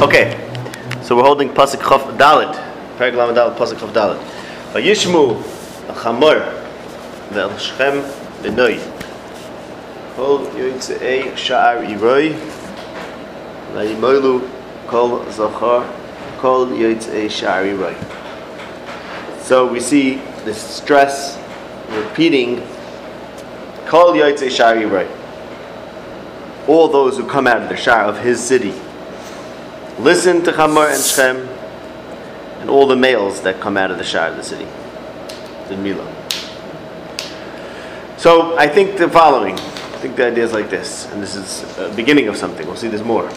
Okay, so we're holding Pasuk Chof Dalit, Perek Lamed Dalit, Pasuk Chof Dalit. Vayishmu Chamor Ve'el Shechem Benoi. Kol Yotzei Sha'ar Iroi Vayimoilu Kol Zachar Kol Yotzei Sha'ar Iroi So we see the stress repeating Kol Yotzei Sha'ar Iroi all those who come out of the Shah of his city. Listen to Chamor and Shem and all the males that come out of the Shah of the city. The Milah. So I think the following. I think the idea is like this, and this is a beginning of something. We'll see this more.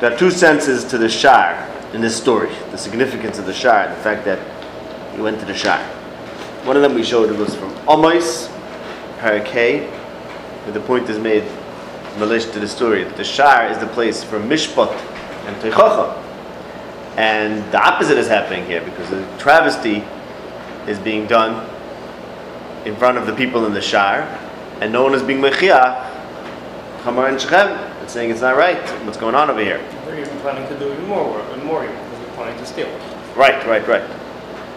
There are two senses to the Shah in this story. The significance of the Shah, the fact that he went to the Shah. One of them we showed was from Omos, Parakeh, where the point is made in relation to the story that the Shar is the place for Mishpat and Teichacha. And the opposite is happening here because the travesty is being done in front of the people in the Shar, and no one is being Mechiah, Chamar and Shechem. It's saying it's not right. What's going on over here? They're even planning to do even more work, and more even, because they're planning to steal. Right, right, right.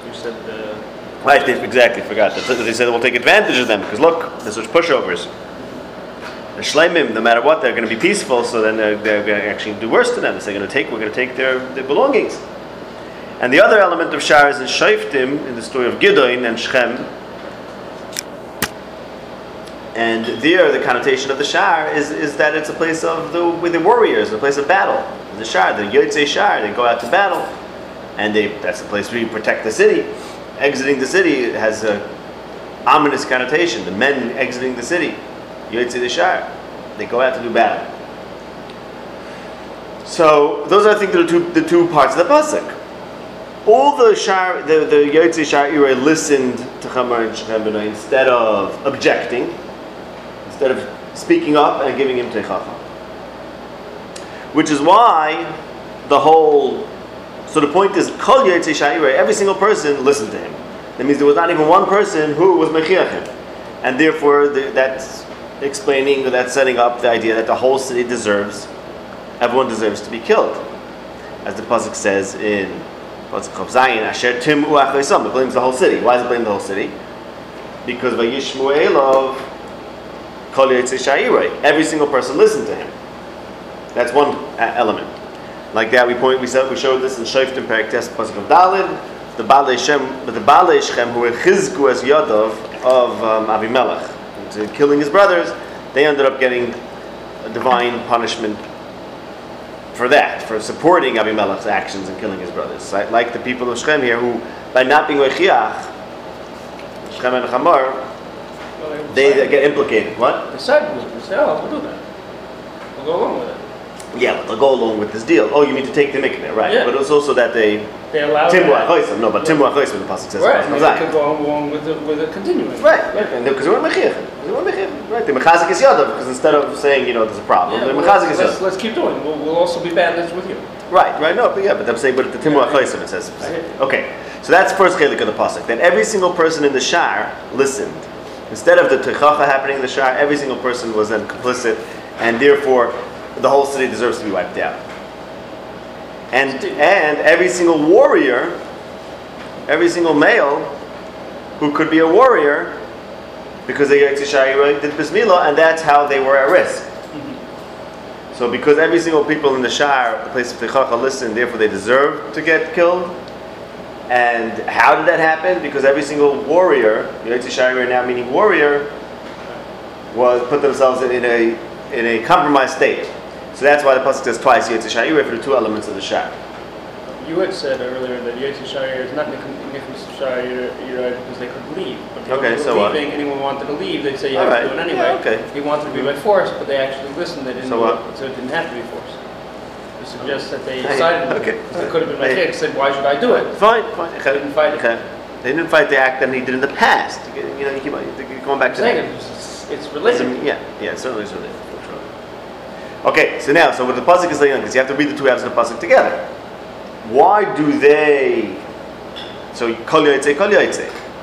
You said the. Right, they exactly forgot. That's what They said we'll take advantage of them because look, there's such pushovers. The no matter what, they're going to be peaceful. So then they're, they're going to actually do worse to them. So they're going to take. We're going to take their, their belongings. And the other element of Shar is in Shaiftim, in the story of Gideon and Shechem. And there, the connotation of the Shar is, is that it's a place of the with the warriors, a place of battle. The Shar, the Yotzei Shar, they go out to battle, and they that's the place where you protect the city. Exiting the city has a ominous connotation. The men exiting the city, Yotzei the Shar, they go out to do battle. So those are, I think, the two the two parts of the pasuk. All the shar, the the Yotzei Shar Irei listened to Chamar and Shechem instead of objecting, instead of speaking up and giving him Teichacha. Which is why the whole so the point is, Kol Yotzei Shar Irei, every single person listened to him. That means there was not even one person who was Mechiach him. And therefore, the, that's explaining, that setting up the idea that the whole city deserves, everyone deserves to be killed. As the Pasuk says in Pasuk Zayin, Asher Tim U'achoisam, it blames the whole city. Why does it blame the whole city? Because Vayishmu Elov, Kol every single person listened to him. That's one uh, element. Like that, we point, we said, we showed this in Shoftim Perek Test Pasuk of Dalid, the Balei Shem, the Balei Shem who were Chizku as Yodov of um, Avimelech, to killing his brothers, they ended up getting a divine punishment for that, for supporting Avimelech's actions and killing his brothers. Like, the people of Shechem here, who by not being Rechiach, Shechem and Well, they get implicated. What? They said, we'll they said, oh, we'll do that. We'll go along with it. Yeah, but they'll go along with this deal. Oh, you mean to take the mikveh, right? Yeah. But it's also that they They allow Timu. Achoisim. No, but Timu Achoisim, the pasuk says. Right, and they could go along with it, with it continuing. Right, right, because they weren't mechiach. They weren't. Right, they mechazik is yadav because instead of saying you know there's a problem, Yeah, well, mechazik is let's, let's keep doing. We'll, we'll also be bandits with you. Right, right. No, but yeah, but I'm saying, but the Timu Achoisim it says. I hear you. Okay, so that's first chelik of the pasuk. Then every single person in the shar listened. Instead of the techacha happening in the shar, every single person was then complicit, and therefore the whole city deserves to be wiped out. And and every single warrior, every single male who could be a warrior, because they did bris milah, and that's how they were at risk. So because every single people in the Shire, the place of Techacha, listened, therefore they deserve to get killed. And how did that happen? Because every single warrior, Yotzei Shari now meaning warrior, was put themselves in a in a compromised state. So that's why the pasuk says twice Shari for the two elements of the Shar. You had said earlier that Yetzi Shire is not Shire because they could leave. But they Okay, were so what? leaving, anyone wanted to leave, they'd say you All have right. to do it anyway. Yeah, okay. He wanted to be by force, but they actually listened. They didn't So what? it, so it didn't have to be forced. It suggests that they decided to do okay. it. They could have been like, Hey. hey, said, why should I do it? Fine, fine. They didn't fight it. Okay. They didn't fight the act that he did in the past. You know, you keep on- going back to saying that. it's, it's related. Yeah, yeah, it certainly is related. Okay, so now, so what the pasuk is saying, because you have to read the two halves of the pasuk together. Why do they? So kol yaitse, kol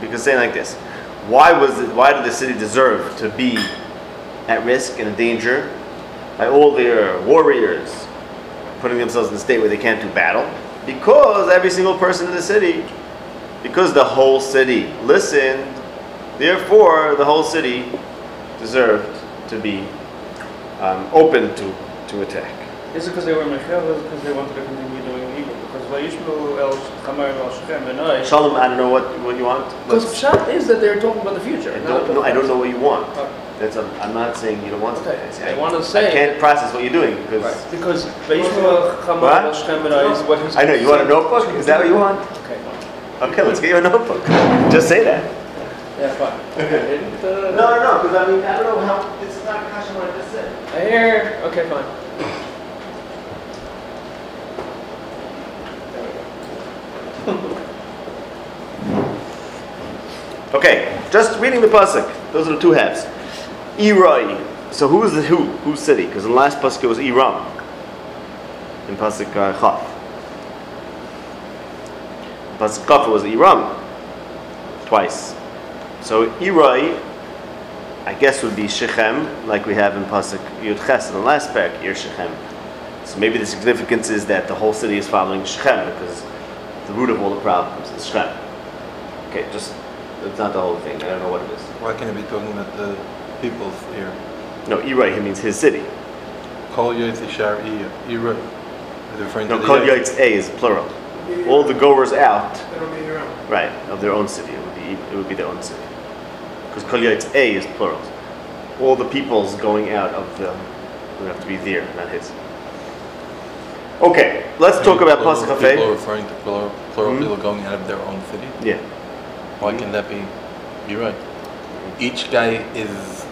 because saying like this. Why was it, why did the city deserve to be at risk and in danger by all their warriors putting themselves in a state where they can't do battle because every single person in the city, because the whole city listened, therefore the whole city deserved to be um, open to, to attack. Is it because they were Mechel or is it because they wanted to continue doing evil? Because Vayishmu El Chamar El Shechem Benai. Shalom, I don't know what, what you want. Because Let's- Pshat is that they're talking about the future. I don't about know. I don't know what you want. past. That's a, I'm not saying you don't want Okay, to. I want to say. I can't process what you're doing because Right, because Vayishmu El Chamar What? El Shechem Benai is what he's. I know you want a notebook. Is that what you want? Okay, fine. Okay, let's get you a notebook. Just say that. Yeah, fine. Okay, uh, No, no, no. Because I mean, I don't know how. This is not Kasha what I just said. I hear. Okay, fine. Okay, just reading the pasuk. Those are the two halves. Eroi. So who is the who? Whose city? Because the last pasuk was Iram. In pasuk uh, Chaf. Pasuk Chaf was Iram. Twice. So Eroi, I guess would be Shechem, like we have in pasuk Yud Ches in the last parak, Ir Shechem. So maybe the significance is that the whole city is following Shechem because the root of all the problems is Shechem. Okay, just it's not the whole thing. I don't know what it is. Why can't it be talking about the people here? No, Eray, he means his city. Kol Yotzi Shar Ira. Is it referring No, to the Kol Yotzi? Yaitz A is plural. All the goers out, It'll be your own. right, of their own city. It would be it would be their own city. Because Kol Yaitz A is plural. All the peoples going out of the would have to be there, not his. Okay, let's talk about Plural People Hafei. referring to plural, plural Mhm. people going out of their own city. Yeah. Why can that be? You're right. Each guy is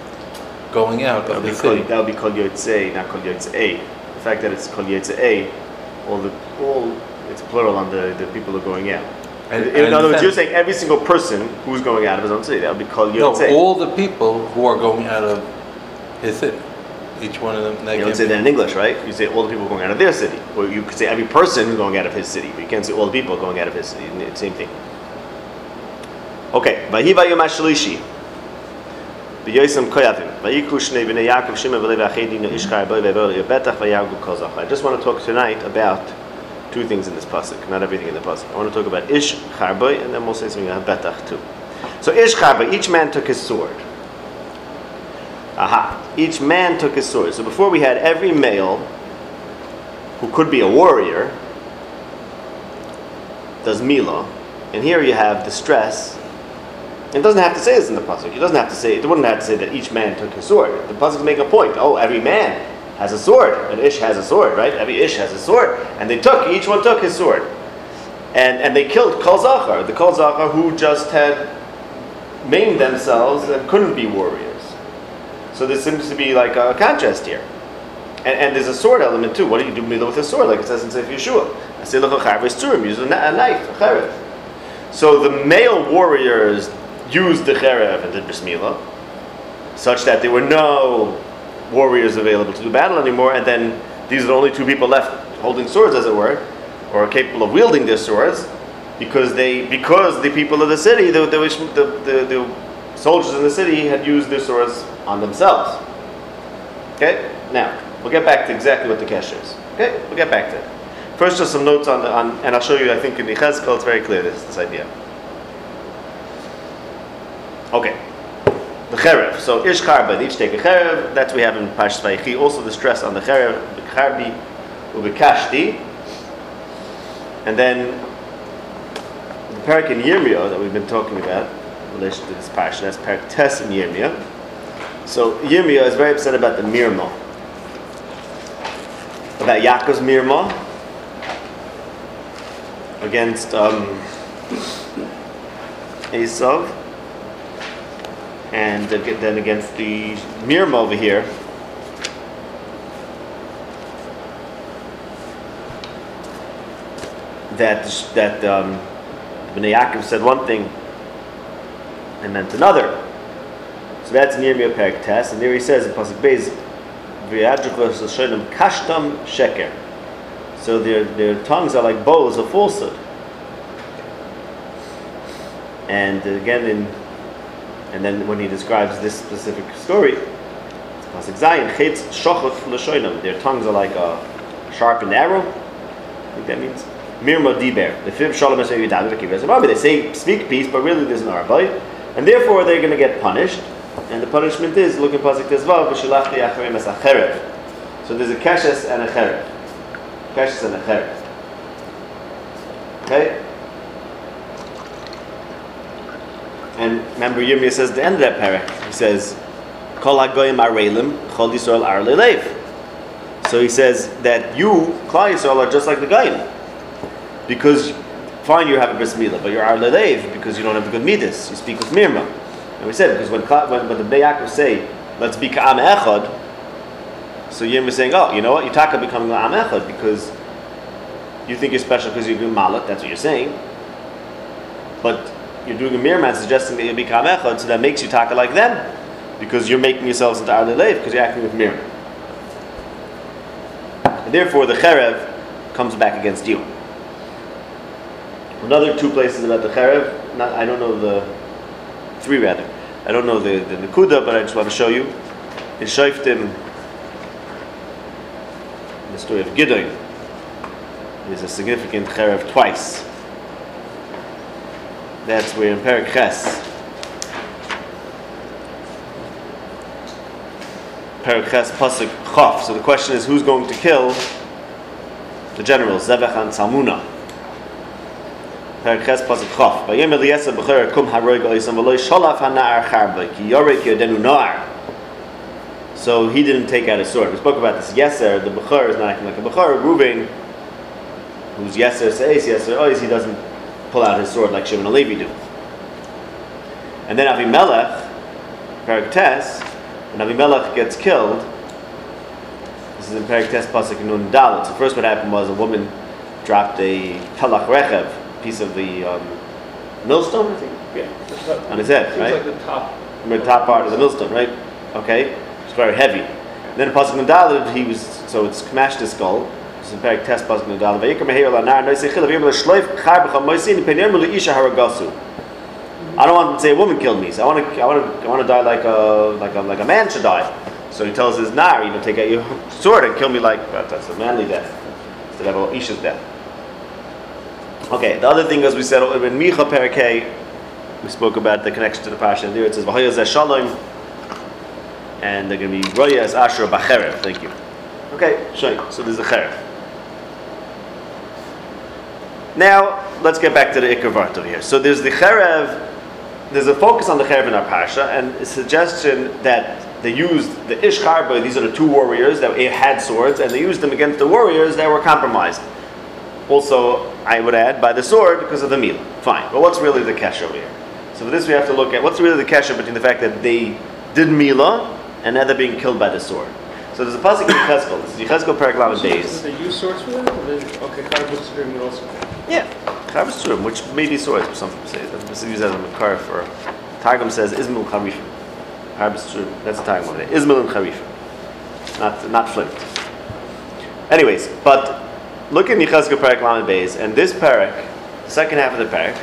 going out That of the city. that would be Yaitz A, not Yaitz A. The fact that it's Yaitz A, all the all it's plural on the, the people are going out. I In other words, you're saying every single person who's going out of his own city. That would be called No, Yotze. all the people who are going out of his city. Each one of them. that you don't say that in English, right? You say all the people going out of their city. Or you could say every person who's going out of his city. But you can't say all the people going out of his city. Same thing. Okay. Vahiva yom hashlishi. V'yosem koyavim. Vayikru shnei b'nei Yaakov Shimon v'levi achedi no ishchar boy v'evor yobetach v'yargu kozach. I just want to talk tonight about two things in this pasuk, not everything in the pasuk. I want to talk about ish charboy, and then we'll say something about betach too. So ish charboy, each man took his sword. Aha. Each man took his sword. So before we had every male who could be a warrior does Mila. And here you have distress. It doesn't have to say this in the pasuk. It doesn't have to say. It wouldn't have to say that each man took his sword. The pasuk make a point. Oh, every man has a sword. An ish has a sword, right? Every ish has a sword, and they took. Each one took his sword, and and they killed Kol Zachar, the Kol Zachar who just had maimed themselves and couldn't be warriors. So there seems to be like a contrast here. And, and there's a sword element too. What do you do with a sword? Like it says in Sefer Yeshua. Use a kni- a knife, a cherev. So the male warriors used the cherev and did bris milah, such that there were no warriors available to do battle anymore, and then these are the only two people left holding swords, as it were, or capable of wielding their swords, because they because the people of the city, the the, the, the, the soldiers in the city had used their swords on themselves. Okay, now we'll get back to exactly what the kesher is. Okay, we'll get back to it. First, just some notes on the on, and I'll show you. I think in Yechezkel it's very clear this this idea. Okay, the cherev. So ish karba, they each take a cherev. That's we have in Pash Vayichi. Also the stress on the cherev, b'charbi, ubikashti, and then the parak in Yirmiyah that we've been talking about in relation to this parsha. That's parak Tes in Yirmiyah. So Yirmiyah is very upset about the mirma, about Yaakov's mirma against um, Esav, and then against the mirma over here. That that um, Bnei Yaakov said one thing and meant another. So that's Yirmiyah Perak Test, and there he says in Pasuk Beis, "V'yadrikos l'shonim kashtam sheker." So their their tongues are like bows of falsehood. And again, in and then when he describes this specific story. Their tongues are like a sharpened arrow. I think that means. Mirma Diber. The Shalom They say speak peace, but really there's an arbeit. And therefore they're going to get punished. And the punishment is, look at Pasuk Tezvav, V'Shilachti Achreim Es Acherev. So there's a Keshes and a Cherev. Keshes and a Cherev. Okay? And remember, Yirmiyah says at the end of that parak, he says, Kol hagoyim arelim, chol Yisrael ar. So he says that you, Klal Yisrael, are just like the goyim. Because, fine, you have a bris milah, but you're ar because you don't have the good midas. You speak with mirma. And we said, because when, when, when the Bnei say, let's be ka'am echad, so Yirmiyah is saying, oh, you know what, you're taka becoming ka'am echad because you think you're special because you're doing malat, that's what you're saying. But you're doing a mirman suggesting that you'll become echad, so that makes you taka like them, because you're making yourselves into leif, because you're acting with mirman. And therefore, the cherev comes back against you. Another two places about the cherev, not, I don't know the, three rather, I don't know the, the Nakuda, but I just want to show you. In Shoftim, the story of Gideon, there's a significant cherev twice. That's where in Perak Ches, Pasuk Chof. So the question is, who's going to kill the general, Zevach and Salmuna? Pasuk Chof. Eliezer kum sholaf charbay ki yorek yodenu. So he didn't take out his sword. We spoke about this. Yeser, the Bechor is not acting like a Bechor. Reuben, who's Yeser says Yeser ois, he doesn't pull out his sword like Shimon Levi do. And then Avimelech, Perak Tes, when Avimelech gets killed, this is in Perak Tes Pasuk Nun Dalet. So first what happened was a woman dropped a Talach Rechev, piece of the um, millstone, I think, Yeah. on his head, right? like the top. the top part of the millstone, right? Okay, it's very heavy. And then Pasuk Nadalid, he was so it's smashed his skull. It's in Perak Test Pasuk Nadalid. Vayikra meheir lanar noisei chilav yom l'shloif char b'cham moisin penyem l'isha haragasu. I don't want to say a woman killed me. So I want to, I want to, I want to die like a, like a, like a man should die. So he tells his nar, you know, take out your sword and kill me like but that's a manly death instead of isha's death. Okay, the other thing, as we said, in Micha Perakei, we spoke about the connection to the Pasha. There it says, V'hoya zeh shalom, and they're going to be Roya as Asher Bacherev. Thank you. Okay. So there's a Cherev. Now, let's get back to the Ikar over here. So there's the Cherev, there's a focus on the Cherev in our Pasha, and a suggestion that they used the Ish Charba, these are the two warriors that had swords, and they used them against the warriors that were compromised. Also, I would add, by the sword because of the meal. Fine. But what's really the kesha over here? So for this we have to look at what's really the kesha between the fact that they did mila and now they're being killed by the sword. So there's a pasuk in Yechezkel. This is Yechezkel So days. Did they use swords for that? Okay, would also. Yeah, Chavis Turim, which may be swords, some people say. That's used as a makar for. Targum says Ismail Charifim. Chavis Turim, that's the Targum over there. Ismail and. Not, not flint. Anyways, but look at Yechezkel Perek Lamed Beis, and this Parak, the second half of the Parak,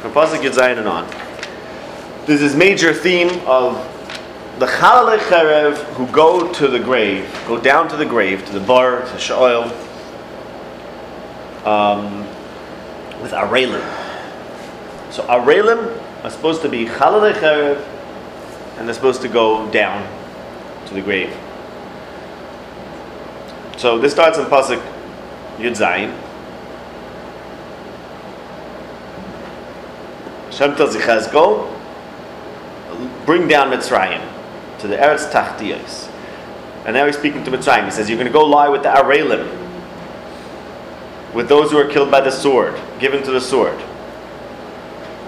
from Pasuk Yud Zayin and on, there's this major theme of the Chalalei Cherev who go to the grave, go down to the grave, to the bar, to Sha'oil, um, with Arelim. So Arelim are supposed to be Chalalei Cherev, and they're supposed to go down to the grave. So this starts in Pasuk Yud Zayin. Shem tells Yechezkel, bring down Mitzrayim to the Eretz Tachtiyos. And now he's speaking to Mitzrayim. He says, You're going to go lie with the Arelim, with those who are killed by the sword, given to the sword.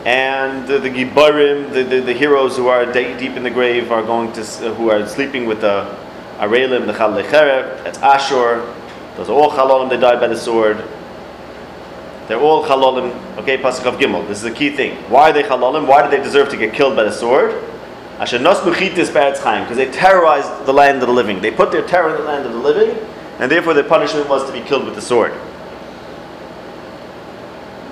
And the, the Gibarim, the, the, the heroes who are de- deep in the grave, are going to, uh, who are sleeping with the Arelim, the Chal Lecherev, that's Ashur. Those are all Chalolim, they died by the sword. They're all Chalolim, okay, Pasuk of Gimel. This is the key thing. Why are they Chalolim? Why do they deserve to get killed by the sword? Asher Nosnu Chitis Beretz Chaim, because they terrorized the land of the living. They put their terror in the land of the living, and therefore their punishment was to be killed with the sword.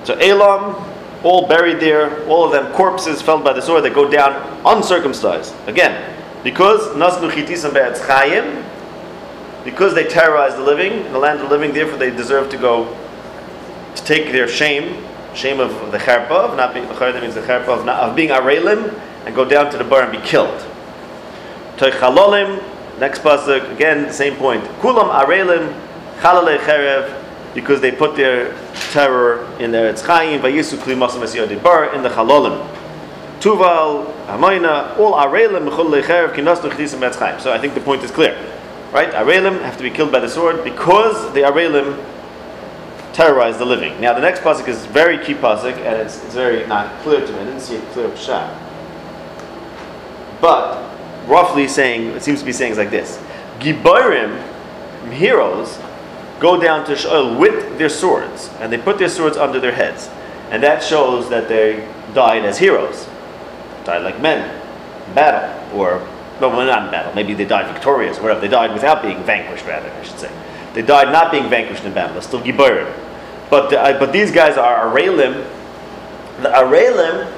So Elam, all buried there, all of them corpses felled by the sword that go down uncircumcised. Again, Because Nasnu Chitisam Be'etz Chayim, because they terrorized the living the land of the living, therefore they deserve to go to take their shame, shame of the cherpa, of not being, that means the cherpa of, of being arelim, and go down to the bar and be killed. Toichalolim, next pasuk, again, same point. Kulam arelim, chalalei cherev, because they put their terror in their etzchayim, vayisu kli masam bar in the chalolim. Tuval, Hamayna, all arelim, mechul lecherev, kinasnu chdisim etzchayim. So I think the point is clear. Right? Arelim have to be killed by the sword because the Arelim terrorize the living. Now the next pasuk is very key pasuk, and it's, it's very not clear to me. I didn't see it clear shot. But roughly saying, it seems to be saying is like this: Gibarim, heroes, go down to Shaul with their swords, and they put their swords under their heads, and that shows that they died as heroes, died like men, in battle, or no, well, not in battle. Maybe they died victorious, whatever. They died without being vanquished, rather, I should say. They died not being vanquished in battle. They're still Giborim. But, uh, but these guys are Arelim. The Arelim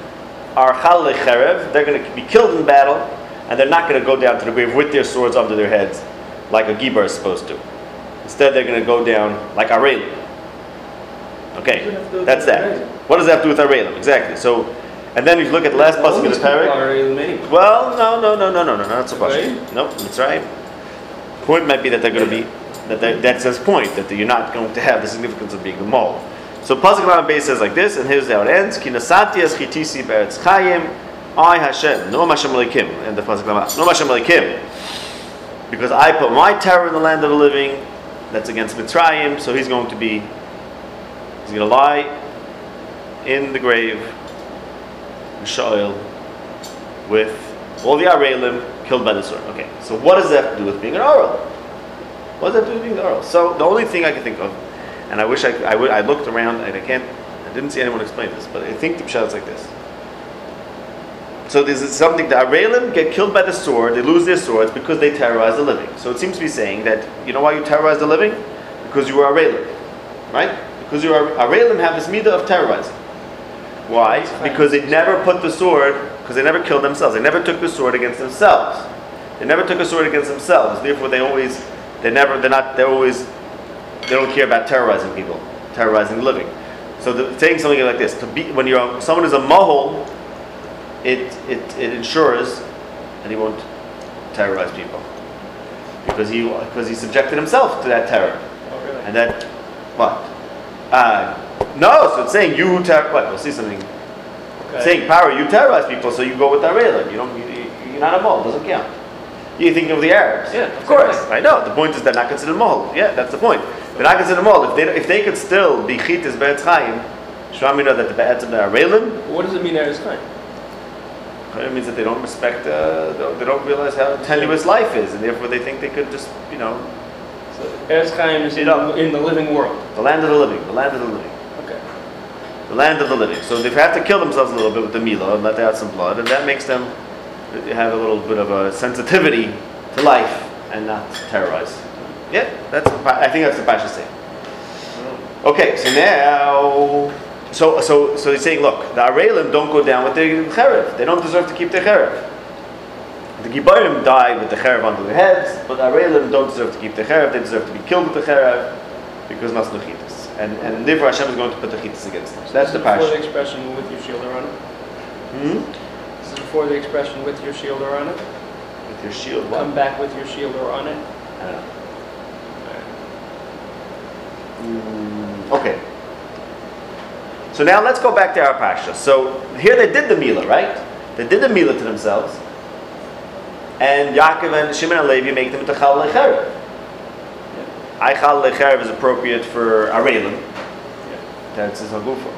are Chal Cherev. They're going to be killed in battle, and they're not going to go down to the grave with their swords under their heads like a Gibor is supposed to. Instead, they're going to go down like Arelim. Okay, that's that. What does that have to do with Arelim? Exactly. So, and then if you look at the last pasuk in the parak. Well, no, no, no, no, no, no, not so much. No, that's right. Point might be that they're going to be that that's his point that you're not going to have the significance of being a mole. So pasuk line base says like this, and here's how it ends: Kinasatias chitisi beretz chayim, I Hashem, no Hashem Elikim, and the pasuk no Hashem Elikim, because I put my terror in the land of the living. That's against Mitzrayim, so he's going to be, he's going to lie in the grave Shaul with all the Arelim killed by the sword. Okay, so what does that have to do with being an Oral? What does that have to do with being an Oral? So the only thing I can think of, and I wish I, I, I looked around and I can't, I didn't see anyone explain this, but I think the Pshat is like this. So this is something, the Arelim get killed by the sword, they lose their swords because they terrorize the living. So it seems to be saying that, you know why you terrorize the living? Because you are Arelim, right? Because you are Arelim have this midah of terrorizing. Why? Because they never put the sword, because they never killed themselves. They never took the sword against themselves. They never took a sword against themselves. Therefore, they always, they never, they're not, they're always, they don't care about terrorizing people, terrorizing the living. So the, saying something like this, to be, when you're, someone is a mahol, it, it, it ensures that he won't terrorize people. Because he, because he subjected himself to that terror. Oh, really? And that, what? Uh, no, so it's saying you who terror. What? We'll see something. Okay. Saying power, you terrorize people, so you go with Arela. You don't. You, you're not a mole. Doesn't count. You think of the Arabs? Yeah, of course. I know. The point is they're not considered a mole. Yeah, that's the point. They're not considered a mole. If they if they could still be chitas be'etz chaim, shramina that the be'etzim are Arelim. What does it mean Eretz Chaim? It means that they don't respect. Uh, they don't realize how tenuous life is, and therefore they think they could just you know So Eretz Chaim is in, know. in the living world. the land of the living, the land of the living. Okay. the land of the living. So they have to kill themselves a little bit with the Mila and let out some blood, and that makes them have a little bit of a sensitivity to life and not terrorize. Yeah, that's. I think that's the Pasha saying. Okay, so now, so so so he's saying, look, the Arelim don't go down with their cherev. They don't deserve to keep their cherev. The Gibarim die with the cherev under their heads, but the Arelim don't deserve to keep their cherev. They deserve to be killed with the cherev because nasnuchitas. And and therefore Hashem is going to put the chitas against them. So that's the Before the expression with your shield around it. Hmm? This is before the expression with your shield around it. With your shield, what? Come back with your shield on it. I don't know. Mm, okay. So now let's go back to our Pasha. So here they did the Mila, right? They did the Mila to themselves. And Yaakov and Shimon and Levi make them into Chal Lecherev. I Chal Lecherev is appropriate for Arelim. That's his Hagufa.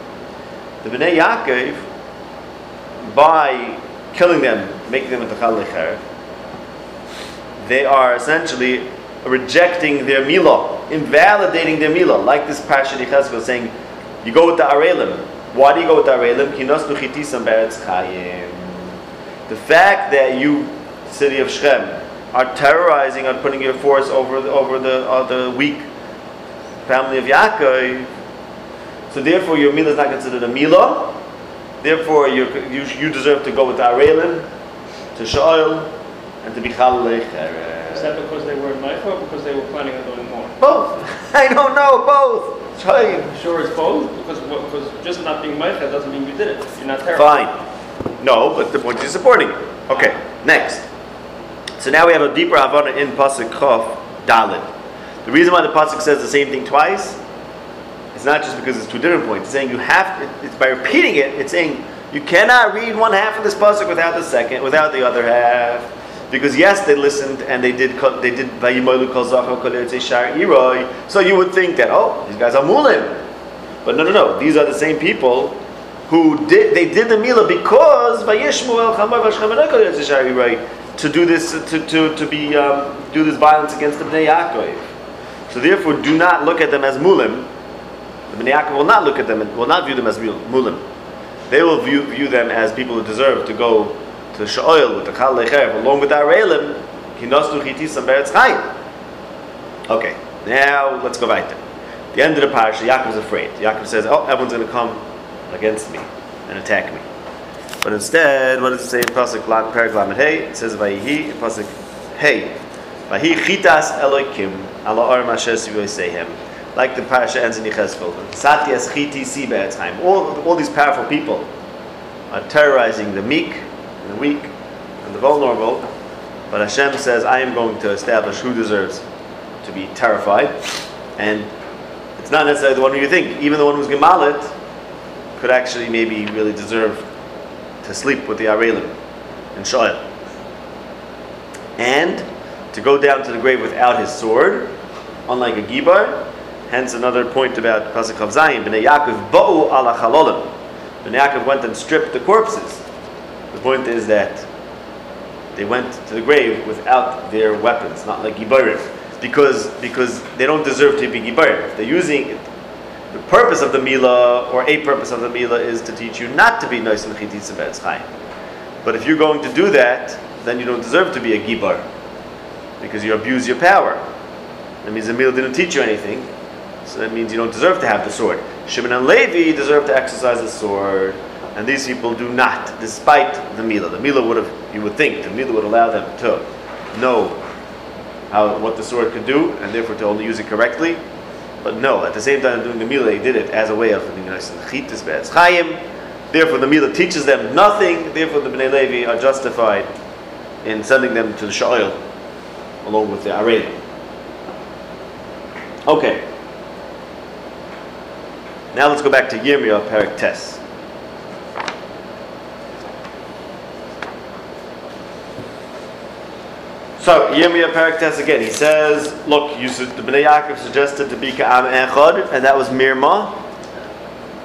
The Bnei Yaakov, by killing them, making them into Chal Lecherev, they are essentially rejecting their milah, invalidating their milah, like this Pasha Yechezkel saying, you go with the Arelim. Why do you go with the Arelim? Kinos nuchitisam beretz chayim. The fact that you, city of Shechem, are terrorizing and putting your force over the, over the, uh, the weak family of Yaakov, so therefore your milah is not considered a milah. Therefore you, you, you deserve to go with the Arelim, to Shaul, and to be chalei Is that because they were in Maicha or because they were planning on doing more? Both. I don't know. Both. Try. Sure it's both because because just not being Maicha doesn't mean you did it. You're not terrified. Fine. No, but the point is supporting. Okay. Next. So now we have a deeper havana in pasuk Chof Dalit. The reason why the pasuk says the same thing twice, it's not just because it's two different points. It's saying you have. It's by repeating it. It's saying you cannot read one half of this pasuk without the second, without the other half. Because yes, they listened and they did they did. So you would think that oh these guys are mulim, but no no no these are the same people who did they did the milah because to do this to to, to be um, do this violence against the Bnei Yaakov. So therefore, do not look at them as mulim. The Bnei Yaakov will not look at them and will not view them as mulim. They will view, view them as people who deserve to go to Sha'oil with the Chal Lecher, along with the Arelim, Kinostu Chitisam Beretz Chayim. Okay, now let's go back there. The end of the parasha, Yaakov's afraid. Yaakov says, oh, everyone's going to come against me and attack me. But instead, what does it say in Pasuk Perak Lamed Hey? It says, Vayihi, Pasuk Hey. Vahi Chitas Elokim, ala Or Masher Sehem. Like the parasha ends in Yechezkel. Satyas Chiti Be'etzheim. All, all these powerful people are terrorizing the meek and the weak and the vulnerable. But Hashem says, I am going to establish who deserves to be terrified. And it's not necessarily the one who you think. Even the one who's Gemalit could actually maybe really deserve to sleep with the Arelim and Shoel. And to go down to the grave without his sword, unlike a Gibar. Hence another point about Pasuk of Zayin. Bnei Yaakov bo'u ala chalolim. Bnei Yaakov went and stripped the corpses. The point is that they went to the grave without their weapons, not like Gibarim. Because, because they don't deserve to be Gibarim. They're using it. The purpose of the Mila, or a purpose of the Mila, is to teach you not to be nice and Chitzim Chaim. But if you're going to do that, then you don't deserve to be a Gibar. Because you abuse your power. That means the Mila didn't teach you anything. So that means you don't deserve to have the sword. Shimon and Levi deserve to exercise the sword. And these people do not, despite the Mila. The Mila would have, you would think, the Mila would allow them to know how, what the sword could do, and therefore to only use it correctly. But no, at the same time doing the Mila, they did it as a way of chayim. Therefore, the Mila teaches them nothing. Therefore, the Bnei Levi are justified in sending them to the Sha'il along with the Arelim. Okay. Now let's go back to Yirmiyah Perik Tes. So Yirmiyah Perik Tes again. He says, "Look, you, the Bnei Yaakov suggested to be Ka'am Echad, and that was Mirma.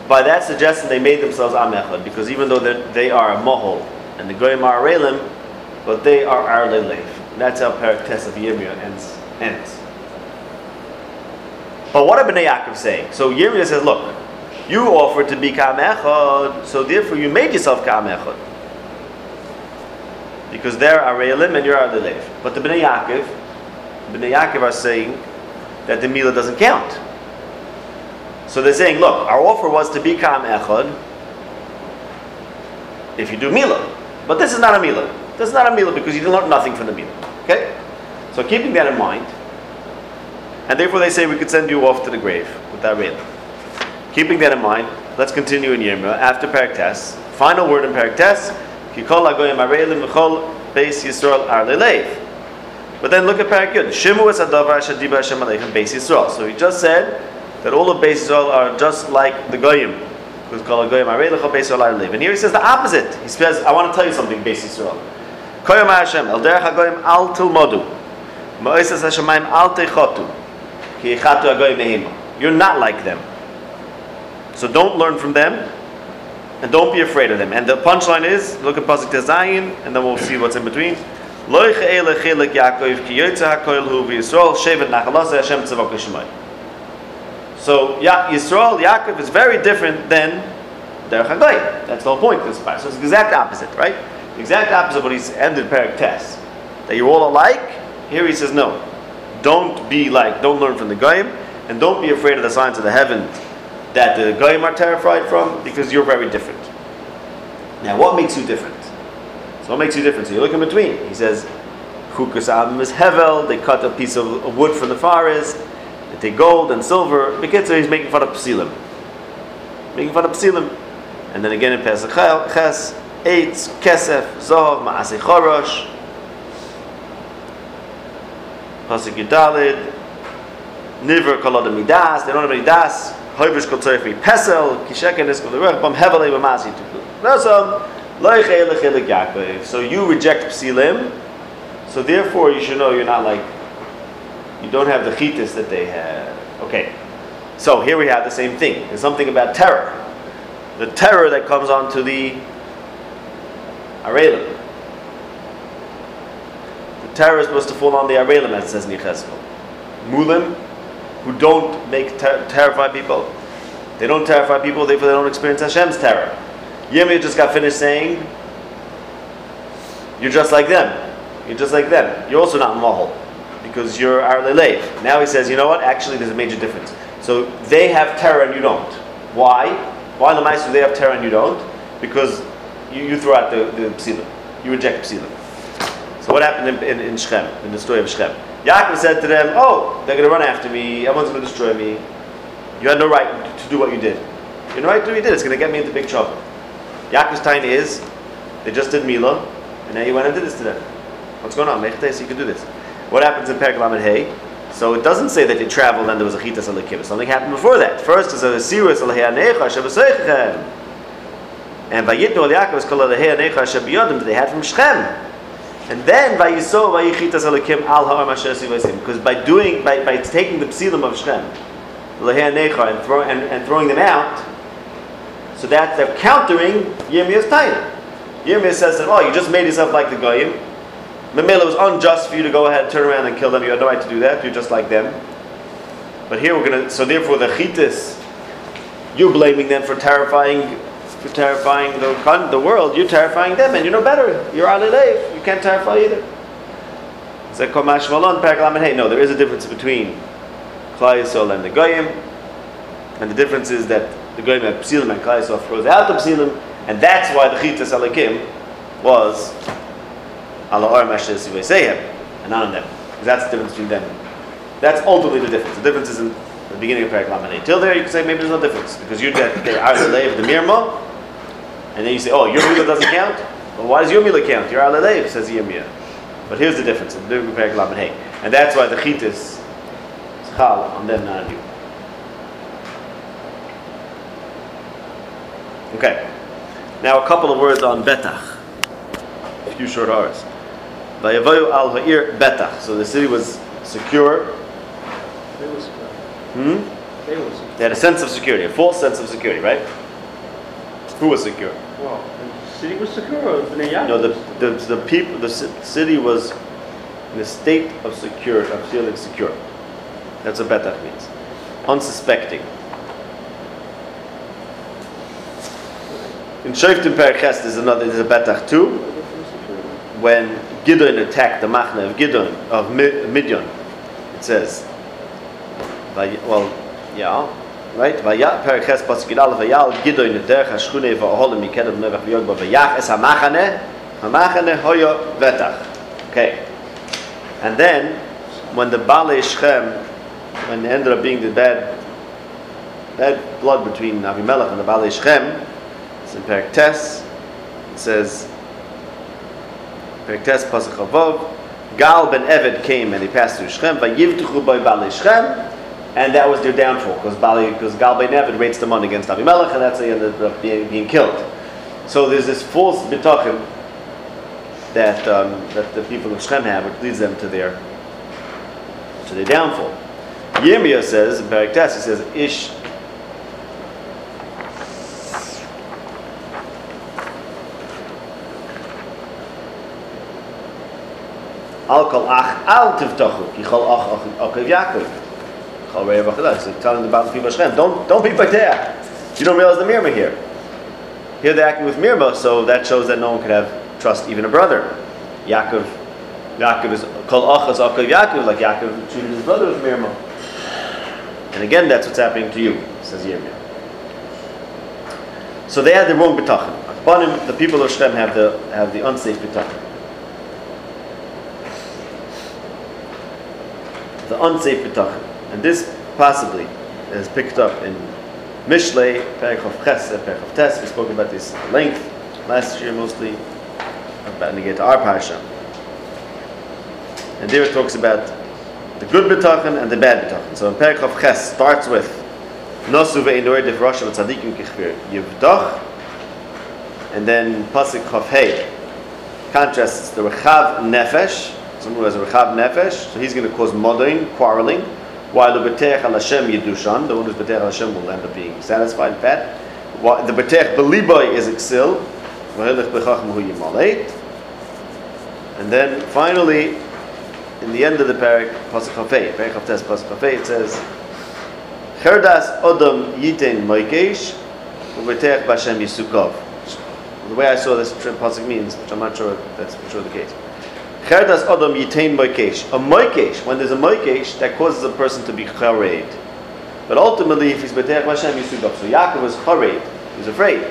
By that suggestion, they made themselves Am Echad because even though they are a Mohol and the Goyim are Arelim, but they are Ar Lelev. That's how Perik Tes of Yirmiyah ends. ends. But what did Bnei Yaakov say? So Yirmiyah says, "Look." You offered to be Ka'am Echad, so therefore you made yourself Ka'am Echad. Because they're Arelim and you're Arelev. But the Bnei Yaakov, Bnei Yaakov are saying that the Mila doesn't count. So they're saying, look, our offer was to be Ka'am Echad if you do Mila. But this is not a Mila. This is not a Mila because you didn't learn nothing from the Mila. Okay? So keeping that in mind, and therefore they say we could send you off to the grave with that Arelim. Keeping that in mind, let's continue in Yirmiyah after Paraktes. Final word in Paraktes. Kikol agoyim areilim v'chol beis Yisrael ar leleiv. But then look at Parak. Shimu es adavar shadiba Hashem aleichem beis Yisrael. So he just said that all of beis Yisrael are just like the goyim. Who's called agoyim areilim v'chol beis Yisrael ar leleiv. And here he says the opposite. He says, I want to tell you something, beis Yisrael. Koyam Hashem el derech hagoyim al tilmodu. Ma'oisas Hashemayim al techotu. Ki echatu agoyim mehim. You're not like them. So don't learn from them, and don't be afraid of them. And the punchline is, look at Pasuk Tezayin, and then we'll see what's in between. So yeah, Yisrael, Yaakov is very different than Derech Hagoyim. That's the whole point this. So it's the exact opposite, right? The exact opposite of what he's ended Perak Tes. That you're all alike. Here he says no. Don't be like, don't learn from the Goyim, and don't be afraid of the signs of the heaven that the Goyim are terrified from because you're very different. Now, what makes you different? So, what makes you different? So, you look in between. He says, Chukas Am is Hevel. They cut a piece of, of wood from the forest. They take gold and silver. Bekitzer, he's making fun of Psilim. Making fun of Psilim. And then again in Pesach Ches, Eitz, Kesef, Zohar, Maasei Chorosh, Pasuk Yudalid, Niver Kolod Midas, they don't have any Das, Kol Tzorif Mi Pesel, Hevelei Tuklu. Yaakov. So you reject Psilim, so therefore you should know you're not like, you don't have the chitas that they have. Okay, so here we have the same thing. There's something about terror. The terror that comes onto the Arelim. The terror is supposed to fall on the Arelim, as says in Yechezkel. Mulim, who don't make ter- terrify people. They don't terrify people, therefore they don't experience Hashem's terror. Yirmiyah just got finished saying, You're just like them. You're just like them. You're also not Mahal, because you're Ar Leif. Now he says, You know what? Actually, there's a major difference. So they have terror and you don't. Why? Why the mice do they have terror and you don't? Because you, you throw out the, the psilim. You reject psilim. So what happened in, in, in Shechem, in the story of Shechem? Yaakov said to them, Oh, they're going to run after me. Everyone's going to destroy me. You had no right to do what you did. You had no right to do what you did. It's going to get me into big trouble. Yaakov's time is, they just did Mila, and now you went and did this to them. What's going on? Mechtes, you can do this. What happens in Perek and Hey? So it doesn't say that they traveled and there was a chitas alikim. Something happened before that. First is a alaheanecha shebeseichem. And vayitnu al Yaakov is called that they had from Shechem. And then al. Because by doing, by, by taking the psilim of alaheanecha and, throw, and, and throwing them out, so that they're countering Yirmiyah's time. Yirmiyah says that, oh, you just made yourself like the Goyim. Mamela was unjust for you to go ahead turn around and kill them. You had no right to do that. You're just like them. But here we're going to. So therefore, the chitis, you're blaming them for terrifying, for terrifying the the world. You're terrifying them, and you know better. You're alilev. You can't terrify either. It's Komash Malon Hey, no, there is a difference between Klal Yisrael and the Goyim, and the difference is that the Goyim have Psilim and Klal Yisrael throws out the Psilim, and that's why the Chitas Alakim was ala or meshes him, and not on them. Because that's the difference between them. That's ultimately the difference. The difference is in the beginning of Parak Lamanay. Till there, you can say maybe there's no difference because you're they are the of the mirma, and then you say, oh, your mila doesn't count. Well, why does your mila count? You're ala leiv, says Yirmiyah. But here's the difference in the beginning of Parak Lamanay, and that's why the chitis is chal on them, not on you. Okay. Now a couple of words on betach. A few short hours. Vayavoyu al ha'ir betach. So the city was secure. They were secure. Hmm? They were secure. They had a sense of security, a false sense of security, right? Who was secure? Well, the city was secure. Or Bnei Yaakov No, the, the, the people, the city was in a state of secure, of feeling secure. That's what betach means. Unsuspecting. In Shoftim Periches, there's another, there's a betach too. They were secure. when Gideon attacked the Machne of Gideon of Mi- Midian, it says, well, yeah, right? Vaya Periches Pasuk Yidal Vayal Gideon Derech Hashchune Va'oholim Mikedem Nevach V'yod Ba Vayach Es HaMachane HaMachane Hoyo Vetach Okay. And then, when the Baalei Shechem, when ended up being the bad, bad blood between Avimelech and the Baalei Shechem, it's in Perik Tes, it says, Periktes Pasuk Chavav. Gal ben Eved came and he passed through Shechem. Vayivtuchu by Bali Shechem, and that was their downfall because Bali because Gal ben Eved raised them on against Abimelech, and that's how he ended up being, being killed. So there's this false bitachim that um, that the people of Shechem have, which leads them to their to their downfall. Yirmiyah says in Periktes, he says Ish. Al kol ach al tivtachu, ki chol ach ach akav So telling about the people of Shechem, don't, don't be there. You don't realize the mirma here. Here they're acting with mirma, so that shows that no one could have trust even a brother. Yaakov, Yaakov is kol achas akav Yaakov, like Yaakov treated his brother with mirma. And again, that's what's happening to you, says Yirmiyah. So they had the wrong. Akbanim, the people of Shechem have the have the unsafe bitachon. the unsafe bitachon. And this possibly is picked up in Mishlei, Perek of Ches, of Tes. We spoke about this at length last year mostly, about to our parsha. And there it talks about the good bitachon and the bad bitachon. So in Perek of Ches starts with Nosu ve'inor dif Rosh tzadikim kichvir yivdach, and then Pasuk Chaf Hey contrasts the Rechav Nefesh, someone who has a Rechav Nefesh, so he's going to cause modern quarreling, while the B'tech al Hashem Yedushan, the one who's B'tech al Hashem will end up being satisfied, fat. While the B'tech Beliboy is Exil. And then finally, in the end of the parak, Pasuk Chaf Hey, Parak Chaf Tes, Pasuk Chaf Hey, it says, Cherdas Odom Yitein Moikesh, U'B'tech B'Hashem Yisukov. The way I saw this pasuk means, which I'm not sure that's for sure the case. Cherdas Odom Yitain Moikesh. A Moikesh, when there's a Moikesh, that causes a person to be chareid. But ultimately, if he's B'tech B'Hashem Yisukov, so Yaakov was chareid, he was afraid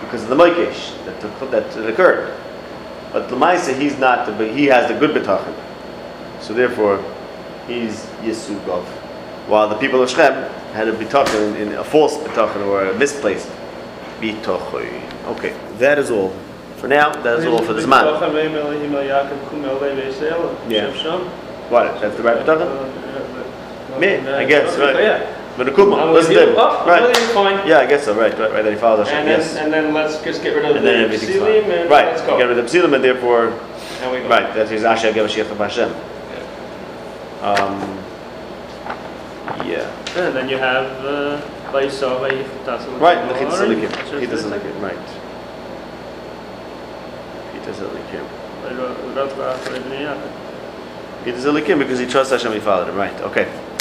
because of the Moikesh that, took, that occurred. But Lamaisa, he's not, the, he has the good B'tachin. So therefore, he's Yisugov. While the people of Shem had a B'tachin, in, in a false B'tachin or a misplaced B'tachin. Okay, that is all. For now, that is all for this man. Yeah. What? That's the right B'tachin? Me, I guess, right. Yeah. But the Kuma, I'm listen to him. Oh, Right. fine. Yeah, I guess so, right, right, right, that he follows Hashem, And then, yes. and then let's just get rid of And then the everything's Psilim fine. and Right, let's go. get rid of the Psilim and therefore, And we go. right, that is Asher Gav of Hashem. Um, yeah. And then you have uh, Vaisov, Vayichtasim. Right, Mechit Zelikim. Mechit Zelikim, right. Zelikim. Mechit Zelikim because he trusts Hashem, he followed him, right, okay.